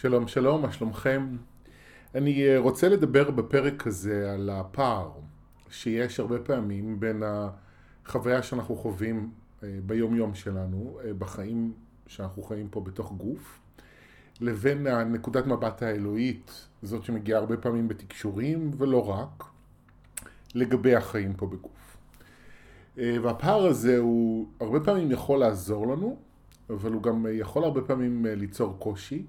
שלום שלום, מה שלומכם? אני אה, רוצה לדבר בפרק הזה על הפער שיש הרבה פעמים בין החוויה שאנחנו חווים אה, ביום יום שלנו, אה, בחיים שאנחנו חיים פה בתוך גוף, לבין הנקודת מבט האלוהית, זאת שמגיעה הרבה פעמים בתקשורים ולא רק, לגבי החיים פה בגוף. והפער הזה הוא הרבה פעמים יכול לעזור לנו, אבל הוא גם יכול הרבה פעמים ליצור קושי.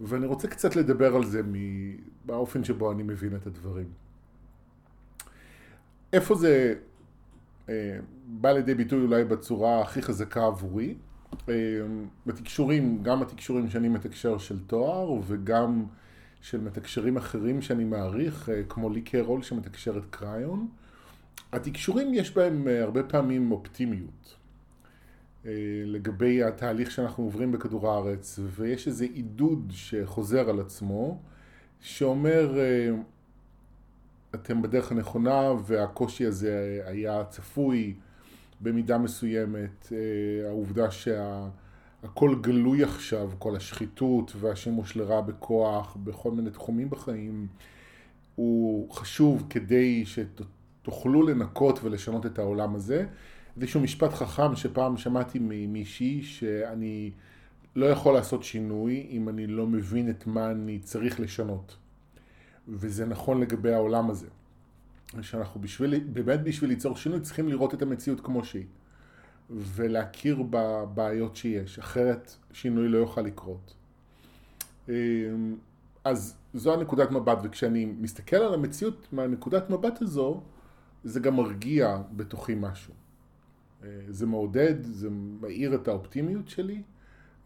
ואני רוצה קצת לדבר על זה באופן שבו אני מבין את הדברים. איפה זה אה, בא לידי ביטוי אולי בצורה הכי חזקה עבורי? אה, בתקשורים, גם התקשורים שאני מתקשר של תואר וגם של מתקשרים אחרים שאני מעריך, אה, כמו לי קרול שמתקשר את קריון. התקשורים יש בהם הרבה פעמים אופטימיות. אה, לגבי התהליך שאנחנו עוברים בכדור הארץ, ויש איזה עידוד שחוזר על עצמו, שאומר אה, אתם בדרך הנכונה והקושי הזה היה צפוי במידה מסוימת, אה, העובדה שהכל גלוי עכשיו, כל השחיתות והשימוש לרע בכוח בכל מיני תחומים בחיים, הוא חשוב כדי שתוכלו לנקות ולשנות את העולם הזה. איזשהו משפט חכם שפעם שמעתי ממישהי שאני לא יכול לעשות שינוי אם אני לא מבין את מה אני צריך לשנות. וזה נכון לגבי העולם הזה. שאנחנו בשביל, באמת בשביל ליצור שינוי צריכים לראות את המציאות כמו שהיא. ולהכיר בבעיות שיש, אחרת שינוי לא יוכל לקרות. אמ, אז זו הנקודת מבט, וכשאני מסתכל על המציאות מהנקודת מבט הזו, זה גם מרגיע בתוכי משהו. אה, זה מעודד, זה מאיר את האופטימיות שלי,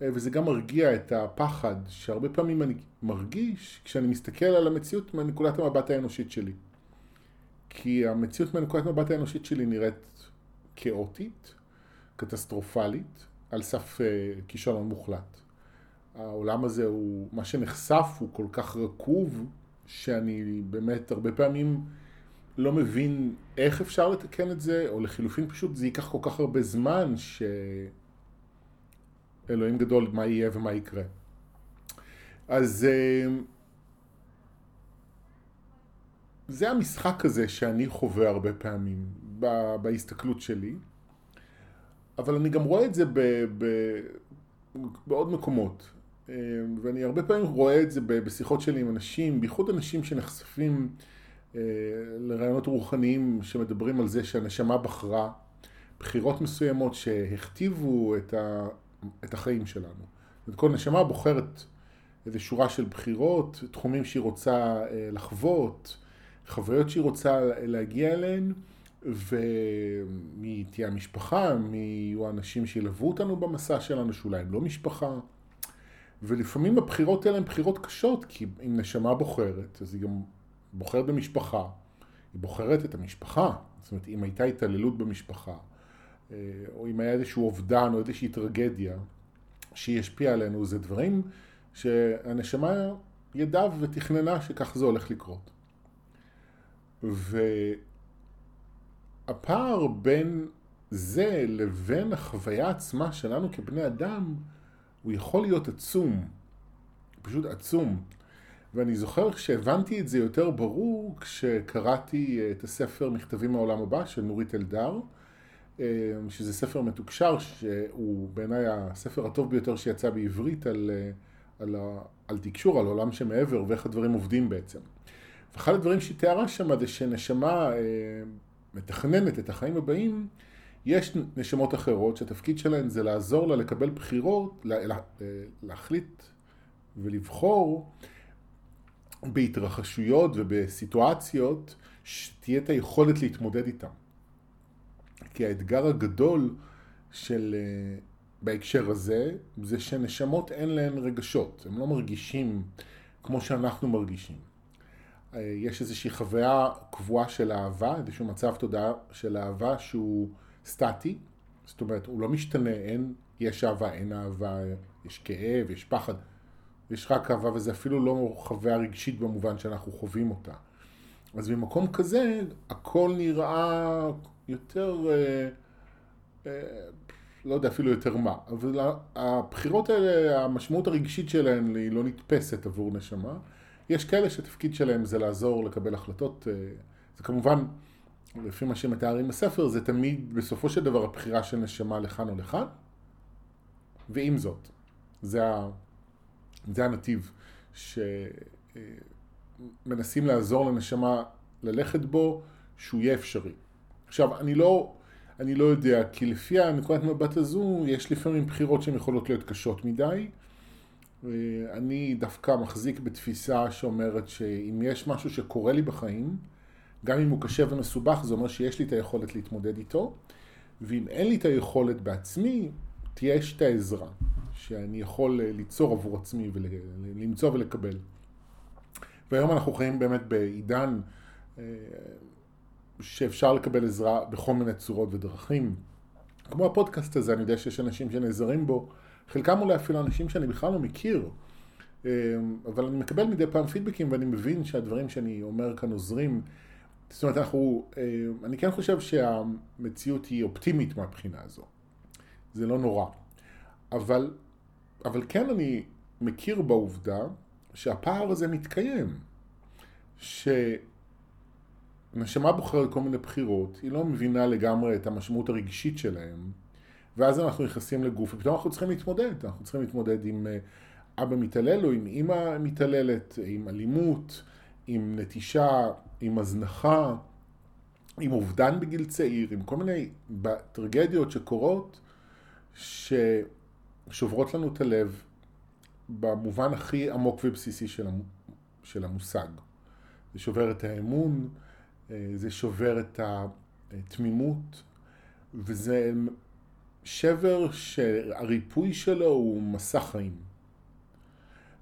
אה, וזה גם מרגיע את הפחד שהרבה פעמים אני מרגיש כשאני מסתכל על המציאות מנקודת המבט האנושית שלי. כי המציאות מנקודת המבט האנושית שלי נראית כאוטית, קטסטרופלית, על סף אה, כישלון מוחלט. העולם הזה הוא, מה שנחשף הוא כל כך רקוב, שאני באמת הרבה פעמים לא מבין איך אפשר לתקן את זה, או לחילופין פשוט זה ייקח כל כך הרבה זמן, שאלוהים גדול מה יהיה ומה יקרה. אז אה, זה המשחק הזה שאני חווה הרבה פעמים בהסתכלות שלי, אבל אני גם רואה את זה ב, ב, בעוד מקומות. אה, ואני הרבה פעמים רואה את זה בשיחות שלי עם אנשים, בייחוד אנשים שנחשפים לרעיונות רוחניים שמדברים על זה שהנשמה בחרה בחירות מסוימות שהכתיבו את, ה, את החיים שלנו. כל נשמה בוחרת איזו שורה של בחירות, תחומים שהיא רוצה אה, לחוות, חוויות שהיא רוצה להגיע אליהן, ומי תהיה המשפחה, מי יהיו האנשים שילוו אותנו במסע שלנו, שאולי הם לא משפחה. ולפעמים הבחירות האלה הן בחירות קשות, כי אם נשמה בוחרת, אז היא גם בוחרת במשפחה, היא בוחרת את המשפחה. זאת אומרת, אם הייתה התעללות במשפחה, אה, או אם היה איזשהו אובדן או איזושהי טרגדיה שישפיע עלינו, זה דברים שהנשמה ידעה ותכננה שכך זה הולך לקרות. והפער בין זה לבין החוויה עצמה שלנו כבני אדם, הוא יכול להיות עצום. פשוט עצום. ואני זוכר שהבנתי את זה יותר ברור כשקראתי את הספר מכתבים מהעולם הבא של נורית אלדר, אה, שזה ספר מתוקשר, שהוא בעיניי הספר הטוב ביותר שיצא בעברית על, אה, על, על תקשור, על עולם שמעבר ואיך הדברים עובדים בעצם. ואחד הדברים שהיא תיארה שם זה שנשמה אה, מתכננת את החיים הבאים, יש נשמות אחרות שהתפקיד שלהן זה לעזור לה לקבל בחירות, להחליט ולבחור בהתרחשויות ובסיטואציות שתהיה את היכולת להתמודד איתן. כי האתגר הגדול של, אה, בהקשר הזה, זה שנשמות אין להן רגשות, הם לא מרגישים כמו שאנחנו מרגישים. אה, יש איזושהי חוויה קבועה של אהבה, איזשהו מצב תודעה של אהבה שהוא סטטי, זאת אומרת, הוא לא משתנה, אין, יש אהבה, אין אהבה, יש כאב, יש פחד. יש רק אהבה וזה אפילו לא חוויה רגשית במובן שאנחנו חווים אותה. אז במקום כזה הכל נראה יותר, אה, אה, לא יודע אפילו יותר מה, אבל הבחירות האלה, המשמעות הרגשית שלהן היא לא נתפסת עבור נשמה. יש כאלה שהתפקיד שלהם זה לעזור לקבל החלטות, אה, זה כמובן, לפי מה שמתארים בספר, זה תמיד בסופו של דבר הבחירה של נשמה לכאן או לכאן, ועם זאת, זה, ה, זה הנתיב שמנסים לעזור לנשמה ללכת בו, שהוא יהיה אפשרי. עכשיו, אני לא, אני לא יודע, כי לפי הנקודת מבט הזו, יש לפעמים בחירות שהן יכולות להיות קשות מדי. אני דווקא מחזיק בתפיסה שאומרת שאם יש משהו שקורה לי בחיים, גם אם הוא קשה ומסובך, זה אומר שיש לי את היכולת להתמודד איתו, ואם אין לי את היכולת בעצמי, תהיה את העזרה, שאני יכול ליצור עבור עצמי ולמצוא ולקבל. והיום אנחנו חיים באמת בעידן אה, שאפשר לקבל עזרה בכל מיני צורות ודרכים. כמו הפודקאסט הזה, אני יודע שיש אנשים שנעזרים בו, חלקם אולי אפילו אנשים שאני בכלל לא מכיר, אה, אבל אני מקבל מדי פעם פידבקים ואני מבין שהדברים שאני אומר כאן עוזרים. זאת אומרת, אנחנו, אה, אני כן חושב שהמציאות היא אופטימית מהבחינה הזו. זה לא נורא. אבל, אבל כן אני מכיר בעובדה שהפער הזה מתקיים. ש... נשמה בוחרת כל מיני בחירות, היא לא מבינה לגמרי את המשמעות הרגשית שלהם, ואז אנחנו נכנסים לגוף, ופתאום אנחנו צריכים להתמודד, אנחנו צריכים להתמודד עם אה, אבא מתעלל או עם אימא מתעללת, עם אלימות, עם נטישה, עם הזנחה, עם אובדן בגיל צעיר, עם כל מיני טרגדיות שקורות, ששוברות לנו את הלב במובן הכי עמוק ובסיסי של המושג. זה שובר את האמון, אה, זה שובר את התמימות, וזה שבר שהריפוי שלו הוא מסע חיים.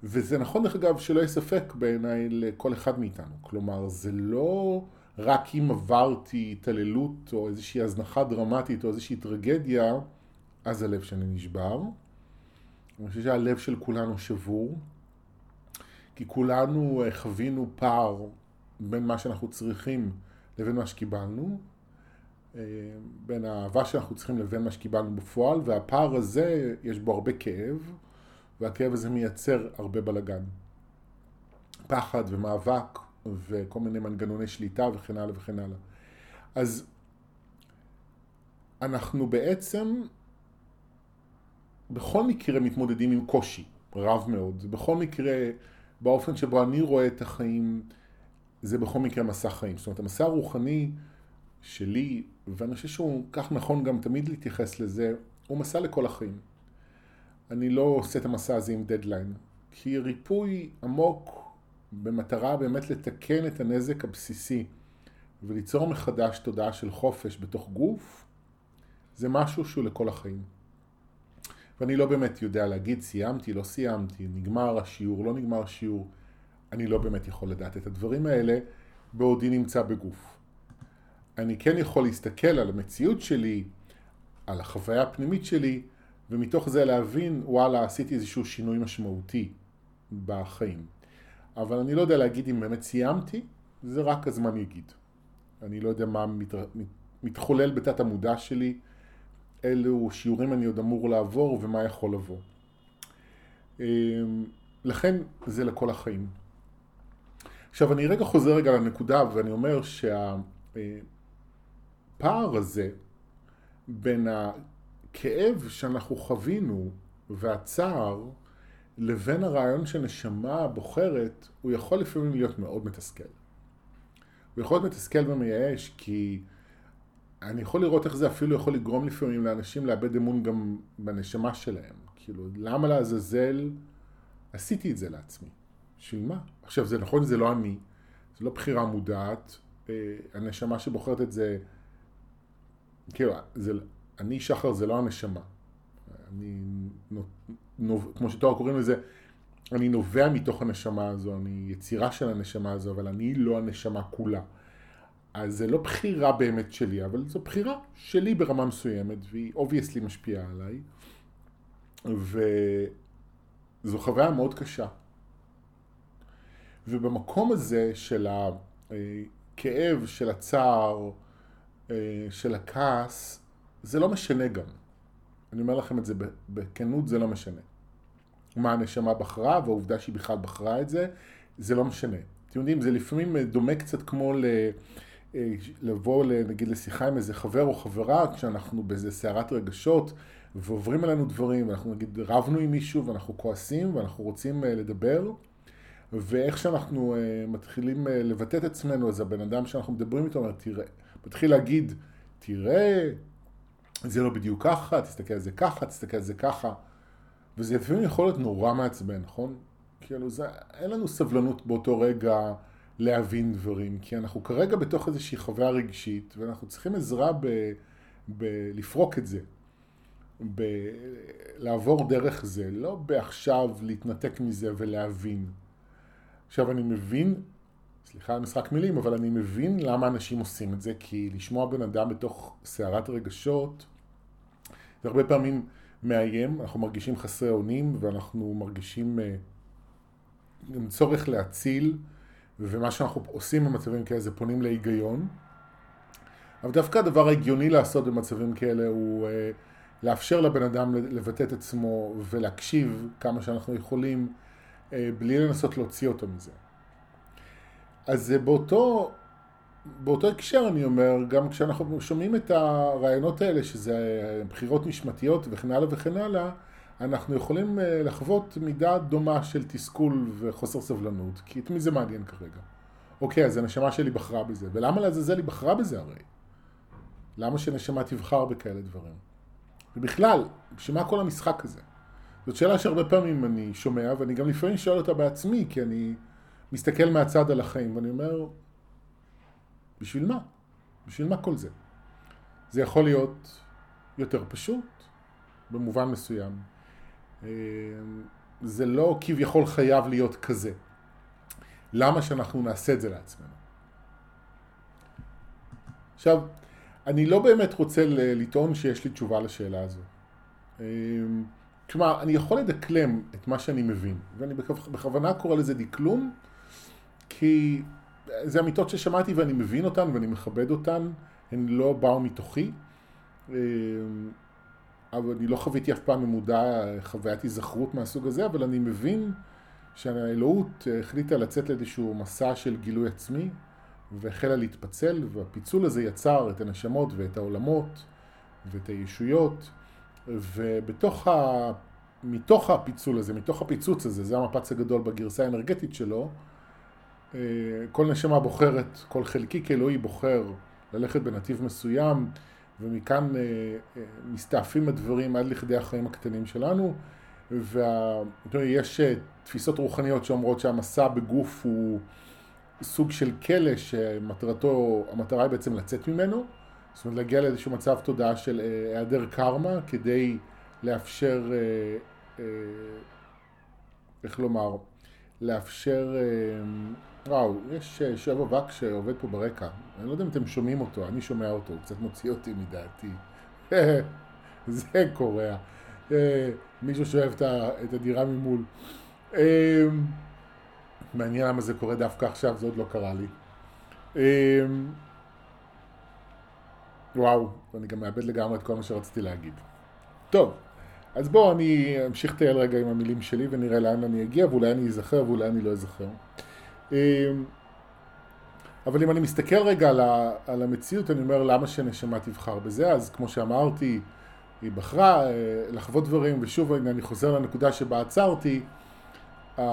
וזה נכון דרך אגב שלא יהיה ספק בעיניי לכל אחד מאיתנו. כלומר, זה לא רק אם עברתי התעללות או איזושהי הזנחה דרמטית או איזושהי טרגדיה, אז הלב שלי נשבר. אני חושב שהלב של כולנו שבור, כי כולנו חווינו פער בין מה שאנחנו צריכים לבין מה שקיבלנו, אה, בין האהבה שאנחנו צריכים לבין מה שקיבלנו בפועל, והפער הזה, יש בו הרבה כאב, והכאב הזה מייצר הרבה בלגן. פחד ומאבק וכל מיני מנגנוני שליטה וכן הלאה וכן הלאה. אז אנחנו בעצם בכל מקרה מתמודדים עם קושי רב מאוד. בכל מקרה, באופן שבו אני רואה את החיים, זה בכל מקרה מסע חיים. זאת אומרת, המסע הרוחני שלי, ואני חושב שהוא כך נכון גם תמיד להתייחס לזה, הוא מסע לכל החיים. אני לא עושה את המסע הזה עם דדליין, כי ריפוי עמוק במטרה באמת לתקן את הנזק הבסיסי וליצור מחדש תודעה של חופש בתוך גוף, זה משהו שהוא לכל החיים. ואני לא באמת יודע להגיד סיימתי, לא סיימתי, נגמר השיעור, לא נגמר השיעור. אני לא באמת יכול לדעת את הדברים האלה בעודי נמצא בגוף. אני כן יכול להסתכל על המציאות שלי, על החוויה הפנימית שלי, ומתוך זה להבין, וואלה, עשיתי איזשהו שינוי משמעותי בחיים. אבל אני לא יודע להגיד אם באמת סיימתי, זה רק הזמן יגיד. אני לא יודע מה מת... מתחולל בתת המודע שלי, אילו שיעורים אני עוד אמור לעבור ומה יכול לבוא. אמ, לכן זה לכל החיים. עכשיו אני רגע חוזר רגע לנקודה ואני אומר שהפער הזה בין הכאב שאנחנו חווינו והצער לבין הרעיון שנשמה בוחרת, הוא יכול לפעמים להיות מאוד מתסכל. הוא יכול להיות מתסכל ומייאש כי אני יכול לראות איך זה אפילו יכול לגרום לפעמים לאנשים לאבד אמון גם בנשמה שלהם. כאילו, למה לעזאזל עשיתי את זה לעצמי? בשביל מה? עכשיו, זה נכון, זה לא אני, זה לא בחירה מודעת, אה, הנשמה שבוחרת את זה, כאילו, זה, אני שחר זה לא הנשמה. אני, נוב, כמו שתואר קוראים לזה, אני נובע מתוך הנשמה הזו, אני יצירה של הנשמה הזו, אבל אני לא הנשמה כולה. אז זה לא בחירה באמת שלי, אבל זו בחירה שלי ברמה מסוימת, והיא obviously משפיעה עליי. וזו חוויה מאוד קשה. ובמקום הזה של הכאב, של הצער, של הכעס, זה לא משנה גם. אני אומר לכם את זה בכנות, זה לא משנה. מה הנשמה בחרה, והעובדה שהיא בכלל בחרה את זה, זה לא משנה. אתם יודעים, זה לפעמים דומה קצת כמו ל... אה, לבוא נגיד לשיחה עם איזה חבר או חברה כשאנחנו באיזה סערת רגשות ועוברים עלינו דברים ואנחנו נגיד רבנו עם מישהו ואנחנו כועסים ואנחנו רוצים אה, לדבר ואיך שאנחנו אה, מתחילים לבטא את עצמנו אז הבן אדם שאנחנו מדברים איתו אומר תראה, מתחיל להגיד תראה זה לא בדיוק ככה, תסתכל על זה ככה, תסתכל על זה ככה וזה לפעמים יכול להיות נורא מעצבן, נכון? כאילו זה, אין לנו סבלנות באותו רגע להבין דברים, כי אנחנו כרגע בתוך איזושהי חוויה רגשית, ואנחנו צריכים עזרה בלפרוק את זה, בלעבור דרך זה, לא בעכשיו להתנתק מזה ולהבין. עכשיו אני מבין, סליחה על משחק מילים, אבל אני מבין למה אנשים עושים את זה, כי לשמוע בן אדם בתוך סערת רגשות, זה הרבה פעמים מאיים, אנחנו מרגישים חסרי אונים, ואנחנו מרגישים uh, צורך להציל, ומה שאנחנו עושים במצבים כאלה זה פונים להיגיון. אבל דווקא הדבר ההגיוני לעשות במצבים כאלה הוא אה, לאפשר לבן אדם לבטא את עצמו ולהקשיב כמה שאנחנו יכולים אה, בלי לנסות להוציא אותו מזה. אז אה, באותו, באותו הקשר אני אומר, גם כשאנחנו שומעים את הרעיונות האלה, שזה בחירות נשמתיות וכן הלאה וכן הלאה, אנחנו יכולים אה, לחוות מידה דומה של תסכול וחוסר סבלנות, כי את מי זה מעניין כרגע? אוקיי, אז הנשמה שלי בחרה בזה, ולמה לעזאזל היא בחרה בזה הרי? למה שנשמה תבחר בכאלה דברים? ובכלל, בשביל מה כל המשחק הזה? זאת שאלה שהרבה פעמים אני שומע, ואני גם לפעמים שואל אותה בעצמי, כי אני מסתכל מהצד על החיים, ואני אומר, בשביל מה? בשביל מה כל זה? זה יכול להיות יותר פשוט, במובן מסוים. אה, זה לא כביכול חייב להיות כזה. למה שאנחנו נעשה את זה לעצמנו? עכשיו, אני לא באמת רוצה לטעון שיש לי תשובה לשאלה הזו. אה, כלומר, אני יכול לדקלם את מה שאני מבין, ואני בכוונה קורא לזה דקלום, כי זה אמיתות ששמעתי ואני מבין אותן ואני מכבד אותן, הן לא באו מתוכי. אבל אני לא חוויתי אף פעם ממודע חוויית היזכרות מהסוג הזה, אבל אני מבין שהאלוהות החליטה לצאת לאיזשהו מסע של גילוי עצמי, והחלה להתפצל, והפיצול הזה יצר את הנשמות ואת העולמות ואת הישויות, ובתוך ה... מתוך הפיצול הזה, מתוך הפיצוץ הזה, זה המפץ הגדול בגרסה האנרגטית שלו, אה, כל נשמה בוחרת, כל חלקיק אלוהי בוחר ללכת בנתיב מסוים, ומכאן אה, אה, מסתעפים הדברים עד לכדי החיים הקטנים שלנו, ויש אה, תפיסות רוחניות שאומרות שהמסע בגוף הוא סוג של כלא שמטרתו, המטרה היא בעצם לצאת ממנו, זאת אומרת להגיע לאיזשהו מצב תודעה של היעדר קרמה כדי לאפשר, איך לומר, לאפשר וואו, יש אה, שב אבק שעובד פה ברקע. אני לא יודע אם אתם שומעים אותו, אני שומע אותו, הוא קצת מוציא אותי מדעתי. זה קורע. אה, מישהו שאוהב את הדירה ממול. אה, מעניין למה זה קורה דווקא עכשיו, זה עוד לא קרה לי. וואו, אני גם מאבד לגמרי את כל מה שרציתי להגיד. טוב, אז בואו אני אמשיך לטייל רגע עם המילים שלי ונראה לאן אני אגיע ואולי אני אזכר ואולי אני לא אזכר. אבל אם אני מסתכל רגע על, ה, על המציאות, אני אומר למה שנשמה תבחר בזה, אז כמו שאמרתי, היא בחרה אה, לחוות דברים, ושוב אני חוזר לנקודה שבה עצרתי, אמ,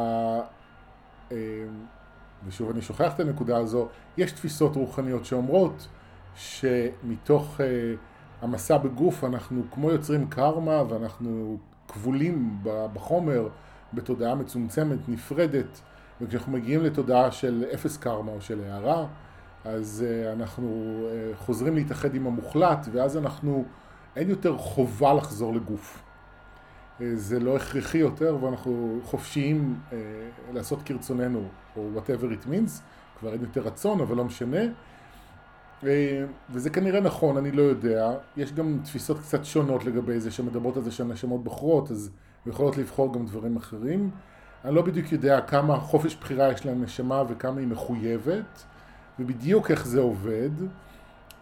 ושוב אני שוכח את הנקודה הזו, יש תפיסות רוחניות שאומרות שמתוך אה, המסע בגוף אנחנו כמו יוצרים קרמה ואנחנו כבולים בחומר בתודעה מצומצמת, נפרדת, וכשאנחנו מגיעים לתודעה של אפס קרמה או של הערה, אז uh, אנחנו uh, חוזרים להתאחד עם המוחלט, ואז אנחנו, אין יותר חובה לחזור לגוף. Uh, זה לא הכרחי יותר, ואנחנו חופשיים uh, לעשות כרצוננו, או whatever it means, כבר אין יותר רצון, אבל לא משנה. Uh, וזה כנראה נכון, אני לא יודע. יש גם תפיסות קצת שונות לגבי זה, שמדברות על זה שהנשמות בוחרות, אז יכולות לבחור גם דברים אחרים. אני לא בדיוק יודע כמה חופש בחירה יש לנשמה וכמה היא מחויבת, ובדיוק איך זה עובד.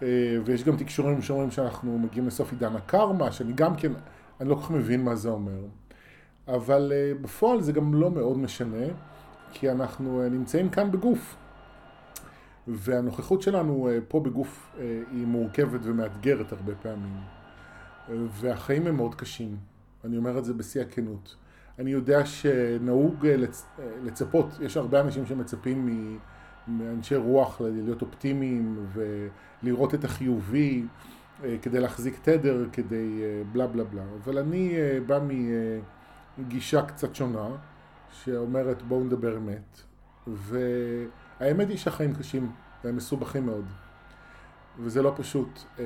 אה, ויש גם תקשורים שאומרים שאנחנו מגיעים לסוף עידן הקרמה, שאני גם כן, אני לא כל כך מבין מה זה אומר. אבל uh, בפועל זה גם לא מאוד משנה, כי אנחנו uh, נמצאים כאן בגוף. והנוכחות שלנו פה בגוף היא מורכבת ומאתגרת הרבה פעמים. והחיים הם מאוד קשים. אני אומר את זה בשיא הכנות. אני יודע שנהוג uh, לצ... uh, לצפות, יש הרבה אנשים שמצפים מאנשי רוח להיות אופטימיים ולראות את החיובי כדי להחזיק תדר, כדי בלה בלה בלה. אבל אני בא מ... גישה קצת שונה, שאומרת בואו נדבר אמת. והאמת היא שהחיים קשים, והם מסובכים מאוד. וזה לא פשוט. אה,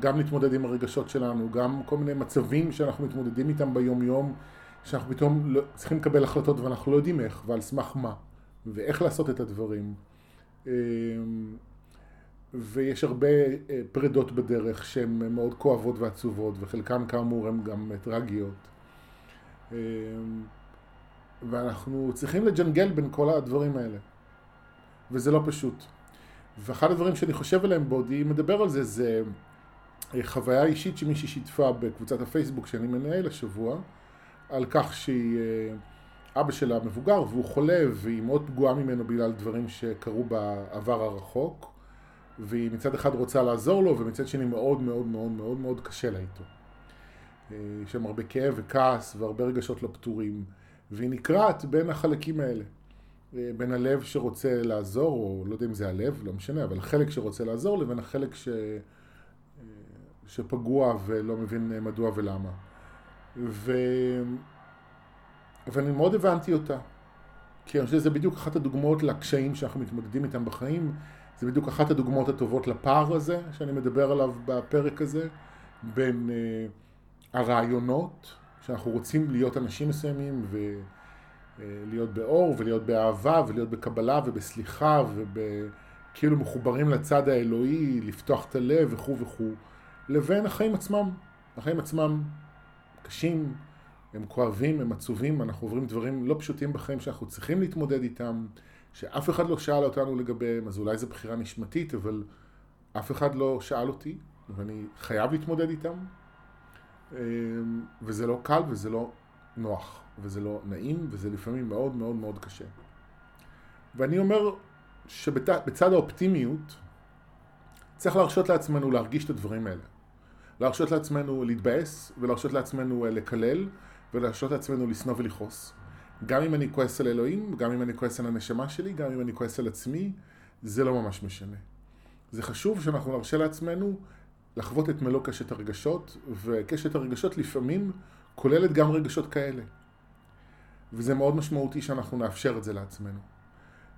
גם להתמודד עם הרגשות שלנו, גם כל מיני מצבים שאנחנו מתמודדים איתם ביום יום, שאנחנו פתאום לא, צריכים לקבל החלטות ואנחנו לא יודעים איך, ועל סמך מה, ואיך לעשות את הדברים. אה, ויש הרבה אה, פרדות בדרך שהן מאוד כואבות ועצובות, וחלקן כאמור הן גם טרגיות. אמ, ואנחנו צריכים לג'נגל בין כל הדברים האלה. וזה לא פשוט. ואחד הדברים שאני חושב עליהם בעודי מדבר על זה, זה אה, חוויה אישית שמישהי שיתפה בקבוצת הפייסבוק שאני מנהל השבוע, על כך שהיא, אה, אבא שלה מבוגר והוא חולה והיא מאוד פגועה ממנו בגלל דברים שקרו בעבר הרחוק, והיא מצד אחד רוצה לעזור לו ומצד שני מאוד מאוד מאוד מאוד מאוד קשה לה איתו. יש שם הרבה כאב וכעס והרבה רגשות לא פתורים, והיא נקרעת בין החלקים האלה. אה, בין הלב שרוצה לעזור, או לא יודע אם זה הלב, לא משנה, אבל החלק שרוצה לעזור לבין החלק ש... אה, שפגוע ולא מבין מדוע ולמה. ו... ואני מאוד הבנתי אותה. כי אני חושב שזה בדיוק אחת הדוגמאות לקשיים שאנחנו מתמודדים איתם בחיים. זה בדיוק אחת הדוגמאות הטובות לפער הזה, שאני מדבר עליו בפרק הזה, בין... Uh, הרעיונות, שאנחנו רוצים להיות אנשים מסוימים ולהיות באור ולהיות באהבה ולהיות בקבלה ובסליחה וכאילו מחוברים לצד האלוהי, לפתוח את הלב וכו' וכו', לבין החיים עצמם. החיים עצמם קשים, הם כואבים, הם עצובים, אנחנו עוברים דברים לא פשוטים בחיים שאנחנו צריכים להתמודד איתם, שאף אחד לא שאל אותנו לגביהם, אז אולי זו בחירה נשמתית, אבל אף אחד לא שאל אותי, ואני חייב להתמודד איתם. אמ, וזה לא קל וזה לא נוח, וזה לא נעים, וזה לפעמים מאוד מאוד מאוד קשה. ואני אומר שבצד האופטימיות צריך להרשות לעצמנו להרגיש את הדברים האלה. להרשות לעצמנו להתבאס, ולהרשות לעצמנו אה, לקלל, ולהרשות לעצמנו לשנוא ולכעוס. גם אם אני כועס על אלוהים, גם אם אני כועס על הנשמה שלי, גם אם אני כועס על עצמי, זה לא ממש משנה. זה חשוב שאנחנו נרשה לעצמנו לחוות את מלוא קשת הרגשות, וקשת הרגשות לפעמים כוללת גם רגשות כאלה. וזה מאוד משמעותי שאנחנו נאפשר את זה לעצמנו.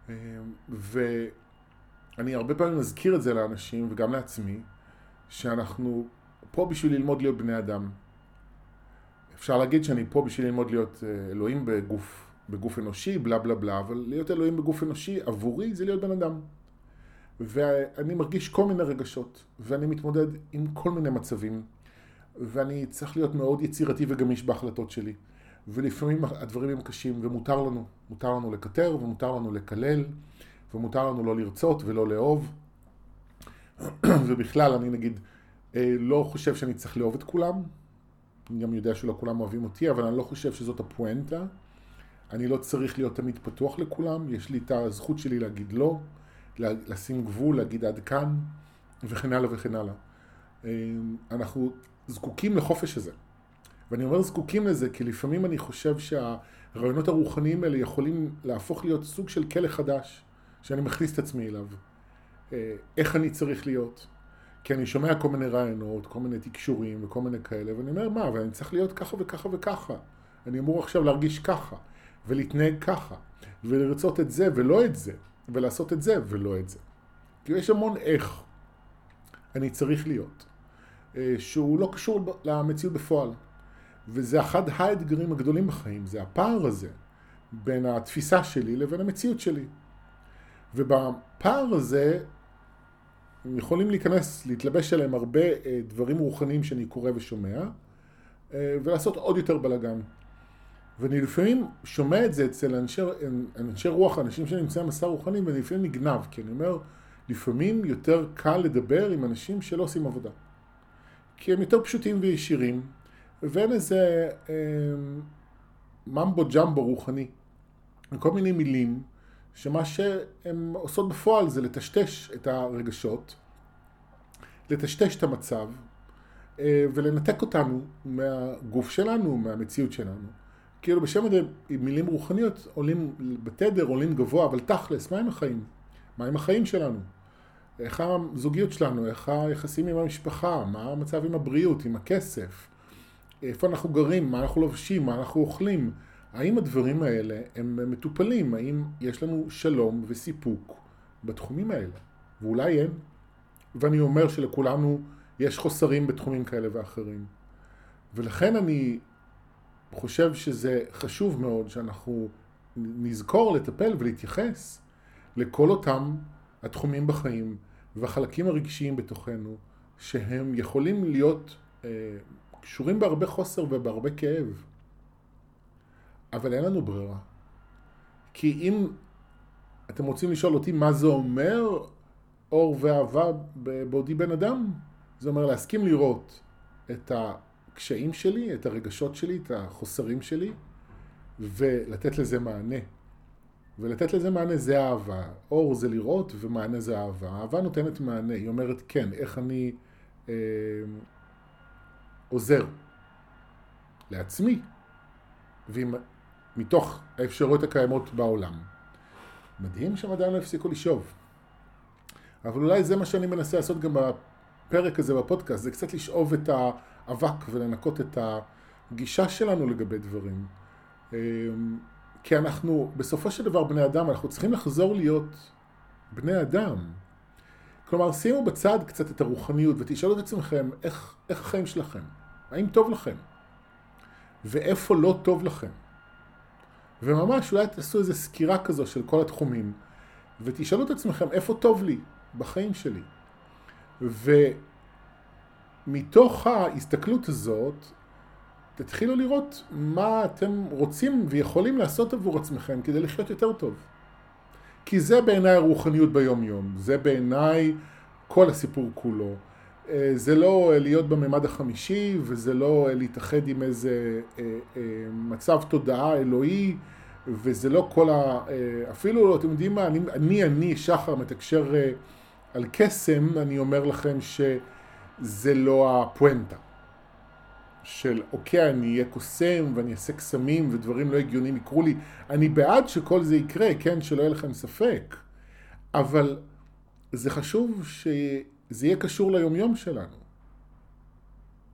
אמ, ואני הרבה פעמים מזכיר את זה לאנשים, וגם לעצמי, שאנחנו פה בשביל ללמוד להיות בני אדם. אפשר להגיד שאני פה בשביל ללמוד להיות אה, אלוהים בגוף, בגוף אנושי, בלה בלה בלה, אבל להיות אלוהים בגוף אנושי עבורי זה להיות בן אדם. ואני מרגיש כל מיני רגשות, ואני מתמודד עם כל מיני מצבים, ואני צריך להיות מאוד יצירתי וגמיש בהחלטות שלי. ולפעמים הדברים הם קשים, ומותר לנו, מותר לנו לקטר, ומותר לנו לקלל, ומותר לנו לא לרצות ולא לאהוב. ובכלל, אני נגיד, לא חושב שאני צריך לאהוב את כולם. אני גם יודע שלא כולם אוהבים אותי, אבל אני לא חושב שזאת הפואנטה. אני לא צריך להיות תמיד פתוח לכולם, יש לי את הזכות שלי להגיד לא. לשים גבול, להגיד עד כאן, וכן הלאה וכן הלאה. אמ, אנחנו זקוקים לחופש הזה. ואני אומר זקוקים לזה כי לפעמים אני חושב שהרעיונות הרוחניים האלה יכולים להפוך להיות סוג של כלא חדש שאני מכניס את עצמי אליו. אה, איך אני צריך להיות? כי אני שומע כל מיני רעיונות, כל מיני תקשורים וכל מיני כאלה, ואני אומר, מה, ואני צריך להיות ככה וככה וככה. אני אמור עכשיו להרגיש ככה, ולהתנהג ככה, ולרצות את זה ולא את זה. ולעשות את זה ולא את זה. כי יש המון איך אני צריך להיות, אה, שהוא לא קשור למציאות בפועל. וזה אחד האתגרים הגדולים בחיים, זה הפער הזה בין התפיסה שלי לבין המציאות שלי. ובפער הזה יכולים להיכנס, להתלבש עליהם הרבה אה, דברים רוחניים שאני קורא ושומע, אה, ולעשות עוד יותר בלאגן. ואני לפעמים שומע את זה אצל אנשי, אנשי רוח, אנשים שנמצאים במסע רוחני, ואני לפעמים נגנב, כי אני אומר, לפעמים יותר קל לדבר עם אנשים שלא עושים עבודה. כי הם יותר פשוטים וישירים, ואין איזה אה, ממבו ג'מבו רוחני. כל מיני מילים שמה שהן עושות בפועל זה לטשטש את הרגשות, לטשטש את המצב אה, ולנתק אותנו מהגוף שלנו, מהמציאות שלנו. כאילו בשם הזה מילים רוחניות עולים בתדר, עולים גבוה, אבל תכלס, מה עם החיים? מה עם החיים שלנו? איך הזוגיות שלנו, איך היחסים עם המשפחה, מה המצב עם הבריאות, עם הכסף, איפה אנחנו גרים, מה אנחנו לובשים, מה אנחנו אוכלים. האם הדברים האלה הם מטופלים? האם יש לנו שלום וסיפוק בתחומים האלה? ואולי אין. ואני אומר שלכולנו יש חוסרים בתחומים כאלה ואחרים. ולכן אני חושב שזה חשוב מאוד שאנחנו נזכור לטפל ולהתייחס לכל אותם התחומים בחיים והחלקים הרגשיים בתוכנו שהם יכולים להיות אה, קשורים בהרבה חוסר ובהרבה כאב. אבל אין לנו ברירה. כי אם אתם רוצים לשאול אותי מה זה אומר אור ואהבה בעודי בן אדם, זה אומר להסכים לראות את הקשיים שלי, את הרגשות שלי, את החוסרים שלי, ולתת לזה מענה. ולתת לזה מענה זה אהבה. אור זה לראות ומענה זה אהבה. אהבה נותנת מענה, היא אומרת כן, איך אני אה, עוזר לעצמי, ומתוך האפשרויות הקיימות בעולם. מדהים שהם עדיין לא הפסיקו לשאוב. אבל אולי זה מה שאני מנסה לעשות גם בפרק הזה בפודקאסט, זה קצת לשאוב את האבק ולנקות את הגישה שלנו לגבי דברים. אה, כי אנחנו, בסופו של דבר בני אדם, אנחנו צריכים לחזור להיות בני אדם. כלומר, שימו בצד קצת את הרוחניות ותשאלו את עצמכם איך, איך החיים שלכם, האם טוב לכם, ואיפה לא טוב לכם. וממש אולי תעשו איזו סקירה כזו של כל התחומים, ותשאלו את עצמכם איפה טוב לי בחיים שלי. ומתוך ההסתכלות הזאת, תתחילו לראות מה אתם רוצים ויכולים לעשות עבור עצמכם כדי לחיות יותר טוב. כי זה בעיניי הרוחניות ביום יום, זה בעיניי כל הסיפור כולו. אה, זה לא להיות בממד החמישי וזה לא להתאחד עם איזה אה, אה, מצב תודעה אלוהי וזה לא כל ה... אפילו, אתם יודעים מה, אני, אני, אני שחר מתקשר על קסם, אני אומר לכם שזה לא הפואנטה. של אוקיי, אני אהיה קוסם ואני אעשה קסמים ודברים לא הגיוניים יקרו לי. אני בעד שכל זה יקרה, כן, שלא יהיה לכם ספק. אבל זה חשוב שזה יהיה קשור ליומיום שלנו.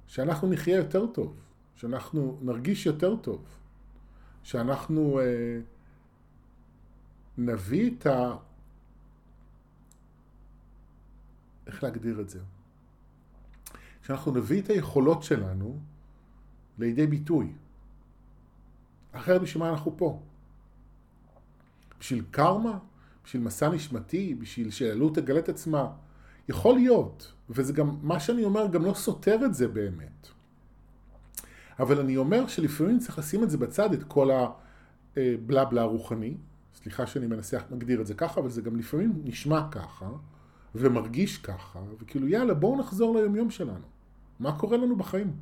שאנחנו נחיה יותר טוב, שאנחנו נרגיש יותר טוב, שאנחנו אה, נביא את ה... איך להגדיר את זה? שאנחנו נביא את היכולות שלנו לידי ביטוי. אחרת בשביל מה אנחנו פה? בשביל קרמה? בשביל מסע נשמתי? בשביל שאלו תגלה את עצמה? יכול להיות, וזה גם, מה שאני אומר גם לא סותר את זה באמת. אבל אני אומר שלפעמים צריך לשים את זה בצד, את כל הבלה בלה הרוחני. סליחה שאני מנסח, מגדיר את זה ככה, אבל זה גם לפעמים נשמע ככה, ומרגיש ככה, וכאילו יאללה בואו נחזור ליומיום שלנו. מה קורה לנו בחיים?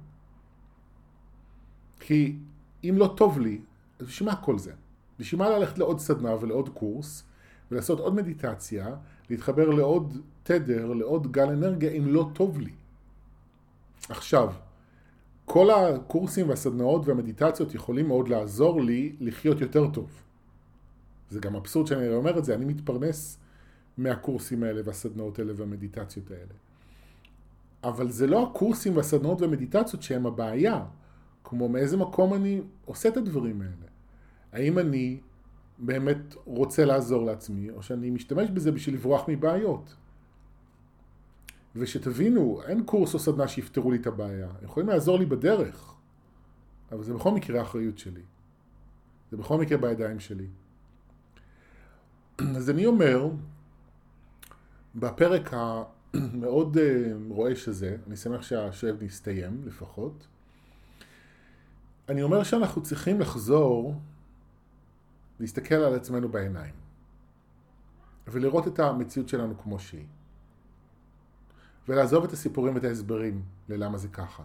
כי אם לא טוב לי, אז בשביל מה כל זה? בשביל מה ללכת לעוד סדנה ולעוד קורס, ולעשות עוד מדיטציה, להתחבר לעוד תדר, לעוד גל אנרגיה, אם לא טוב לי? עכשיו, כל הקורסים והסדנאות והמדיטציות יכולים מאוד לעזור לי לחיות יותר טוב. זה גם אבסורד שאני אומר את זה, אני מתפרנס מהקורסים האלה והסדנאות האלה והמדיטציות האלה. אבל זה לא הקורסים והסדנאות והמדיטציות שהם הבעיה. כמו מאיזה מקום אני עושה את הדברים האלה. האם אני באמת רוצה לעזור לעצמי, או שאני משתמש בזה בשביל לברוח מבעיות. ושתבינו, אין קורס או סדנה שיפתרו לי את הבעיה. הם יכולים לעזור לי בדרך, אבל זה בכל מקרה האחריות שלי. זה בכל מקרה בידיים שלי. אז אני אומר, בפרק המאוד אה, רועש הזה, אני שמח שהשואב נסתיים לפחות, אני אומר שאנחנו צריכים לחזור, להסתכל על עצמנו בעיניים, ולראות את המציאות שלנו כמו שהיא. ולעזוב את הסיפורים ואת ההסברים ללמה זה ככה.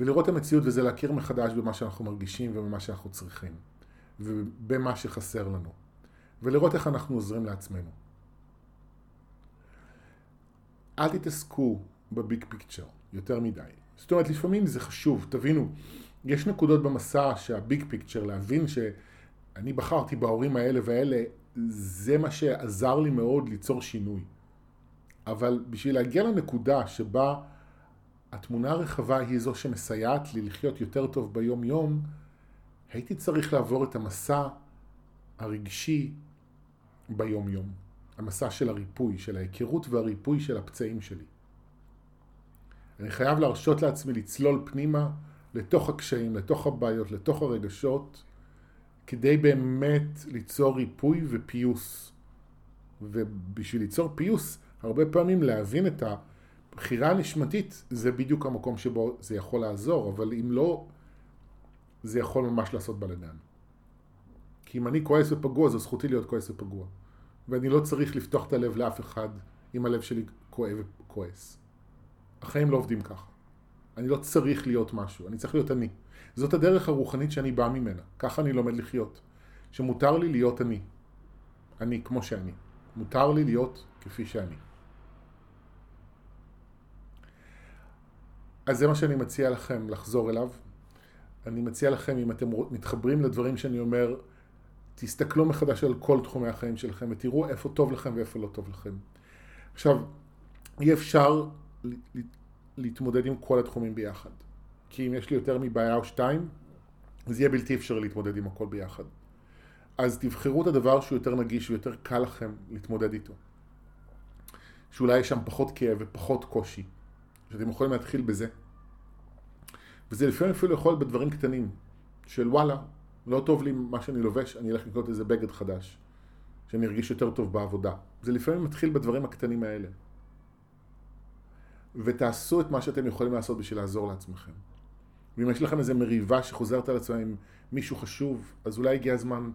ולראות את המציאות וזה להכיר מחדש במה שאנחנו מרגישים ובמה שאנחנו צריכים, ובמה שחסר לנו, ולראות איך אנחנו עוזרים לעצמנו. אל תתעסקו בביג פיקצ'ר יותר מדי. זאת אומרת, לפעמים זה חשוב, תבינו, יש נקודות במסע שהביג פיקצ'ר, להבין שאני בחרתי בהורים האלה והאלה, זה מה שעזר לי מאוד ליצור שינוי. אבל בשביל להגיע לנקודה שבה התמונה הרחבה היא זו שמסייעת לי לחיות יותר טוב ביום יום, הייתי צריך לעבור את המסע הרגשי ביום יום. המסע של הריפוי, של ההיכרות והריפוי של הפצעים שלי. אני חייב להרשות לעצמי לצלול פנימה לתוך הקשיים, לתוך הבעיות, לתוך הרגשות, כדי באמת ליצור ריפוי ופיוס. ובשביל ליצור פיוס, הרבה פעמים להבין את הבחירה הנשמתית, זה בדיוק המקום שבו זה יכול לעזור, אבל אם לא, זה יכול ממש לעשות בלאגן. כי אם אני כועס ופגוע, זו זכותי להיות כועס ופגוע. ואני לא צריך לפתוח את הלב לאף אחד אם הלב שלי כואב וכועס. החיים לא עובדים ככה. אני לא צריך להיות משהו, אני צריך להיות אני. זאת הדרך הרוחנית שאני בא ממנה. ככה אני לומד לחיות. שמותר לי להיות אני. אני כמו שאני. מותר לי להיות כפי שאני. אז זה מה שאני מציע לכם לחזור אליו. אני מציע לכם, אם אתם מתחברים לדברים שאני אומר, תסתכלו מחדש על כל תחומי החיים שלכם ותראו איפה טוב לכם ואיפה לא טוב לכם. עכשיו, אי אפשר להתמודד עם כל התחומים ביחד. כי אם יש לי יותר מבעיה או שתיים, אז יהיה בלתי אפשרי להתמודד עם הכל ביחד. אז תבחרו את הדבר שהוא יותר נגיש ויותר קל לכם להתמודד איתו. שאולי יש שם פחות כאב ופחות קושי. שאתם יכולים להתחיל בזה. וזה לפעמים אפילו יכול להיות בדברים קטנים. של וואלה, לא טוב לי מה שאני לובש, אני אלך לקנות איזה בגד חדש. שאני ארגיש יותר טוב בעבודה. זה לפעמים מתחיל בדברים הקטנים האלה. ותעשו את מה שאתם יכולים לעשות בשביל לעזור לעצמכם. ואם יש לכם איזו מריבה שחוזרת על עצמה עם מישהו חשוב, אז אולי הגיע הזמן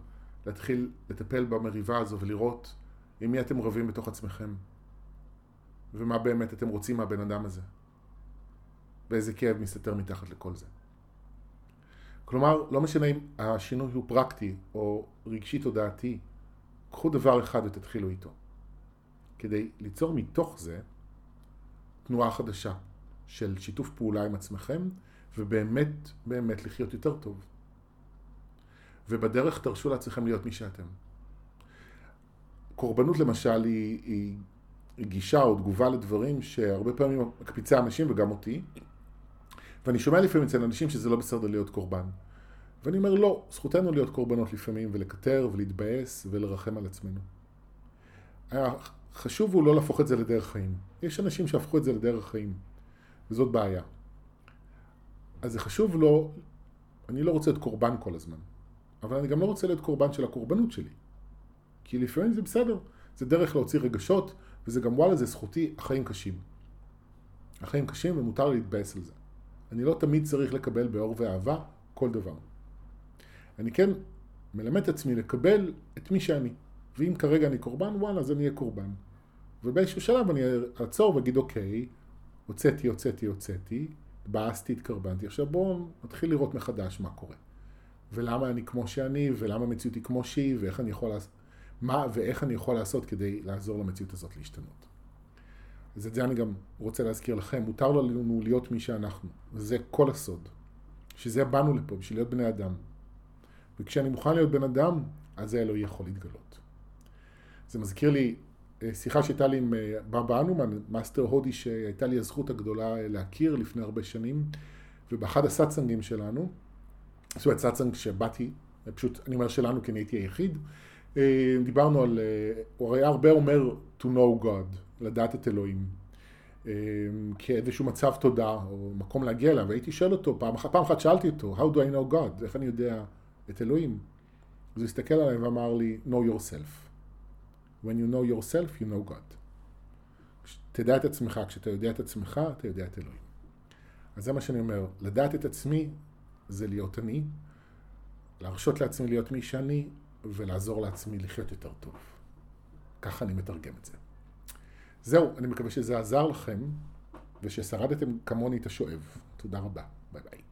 להתחיל לטפל במריבה הזו ולראות עם מי אתם רבים בתוך עצמכם. ומה באמת אתם רוצים מהבן אדם הזה. ואיזה כאב מסתתר מתחת לכל זה. כלומר, לא משנה אם השינוי הוא פרקטי או רגשי תודעתי, קחו דבר אחד ותתחילו איתו. כדי ליצור מתוך זה תנועה חדשה של שיתוף פעולה עם עצמכם, ובאמת, באמת לחיות יותר טוב. ובדרך תרשו לעצמכם להיות מי שאתם. קורבנות למשל היא, היא, גישה או תגובה לדברים שהרבה פעמים מקפיצה אנשים וגם אותי, ואני שומע לפעמים אצל אנשים שזה לא בסדר להיות קורבן. ואני אומר לא, זכותנו להיות קורבנות לפעמים ולקטר ולהתבאס ולרחם על עצמנו. החשוב הוא לא להפוך את זה לדרך חיים. יש אנשים שהפכו את זה לדרך חיים, וזאת בעיה. אז זה חשוב לא, אני לא רוצה להיות קורבן כל הזמן, אבל אני גם לא רוצה להיות קורבן של הקורבנות שלי. כי לפעמים זה בסדר, זה דרך להוציא רגשות, וזה גם וואלה, זה זכותי, החיים קשים. החיים קשים ומותר להתבאס על זה. אני לא תמיד צריך לקבל באור ואהבה כל דבר. אני כן מלמד את עצמי לקבל את מי שאני. ואם כרגע אני קורבן, וואלה, אז אני אהיה קורבן. ובאיזשהו שלב אני אעצור ואגיד, אוקיי, הוצאתי, הוצאתי, הוצאתי, התבאסתי, התקרבנתי, עכשיו בואו נתחיל לראות מחדש מה קורה. ולמה אני כמו שאני, ולמה המציאות היא כמו שהיא, ואיך אני יכול לעשות, מה ואיך אני יכול לעשות כדי לעזור למציאות הזאת להשתנות. אז את זה אני גם רוצה להזכיר לכם, מותר לנו להיות מי שאנחנו, וזה כל הסוד. שזה באנו לפה, בשביל להיות בני אדם. וכשאני מוכן להיות בן אדם, אז זה אלוהי יכול להתגלות. זה מזכיר לי שיחה שהייתה לי עם אה, בבא אנומן, מאסטר הודי שהייתה לי הזכות הגדולה אה, להכיר לפני הרבה שנים, ובאחד הסאצנגים שלנו, זאת אומרת סאצנג שבאתי, פשוט אני אומר שלנו כי אני הייתי היחיד, דיברנו על, הוא היה הרבה אומר to know God, לדעת את אלוהים, כאיזשהו מצב תודעה או מקום להגיע אליו, והייתי שואל אותו, פעם פעם אחת שאלתי אותו, how do I know God, איך אני יודע את אלוהים? אז הוא הסתכל עליי ואמר לי, know yourself. When you know yourself, you know God. תדע את עצמך, כשאתה יודע את עצמך, אתה יודע את אלוהים. אז זה מה שאני אומר, לדעת את עצמי זה להיות אני, להרשות לעצמי להיות מי שאני, ולעזור לעצמי לחיות יותר טוב. ככה אני מתרגם את זה. זהו, אני מקווה שזה עזר לכם. וששרדתם כמוני את השואב. תודה רבה. ביי ביי.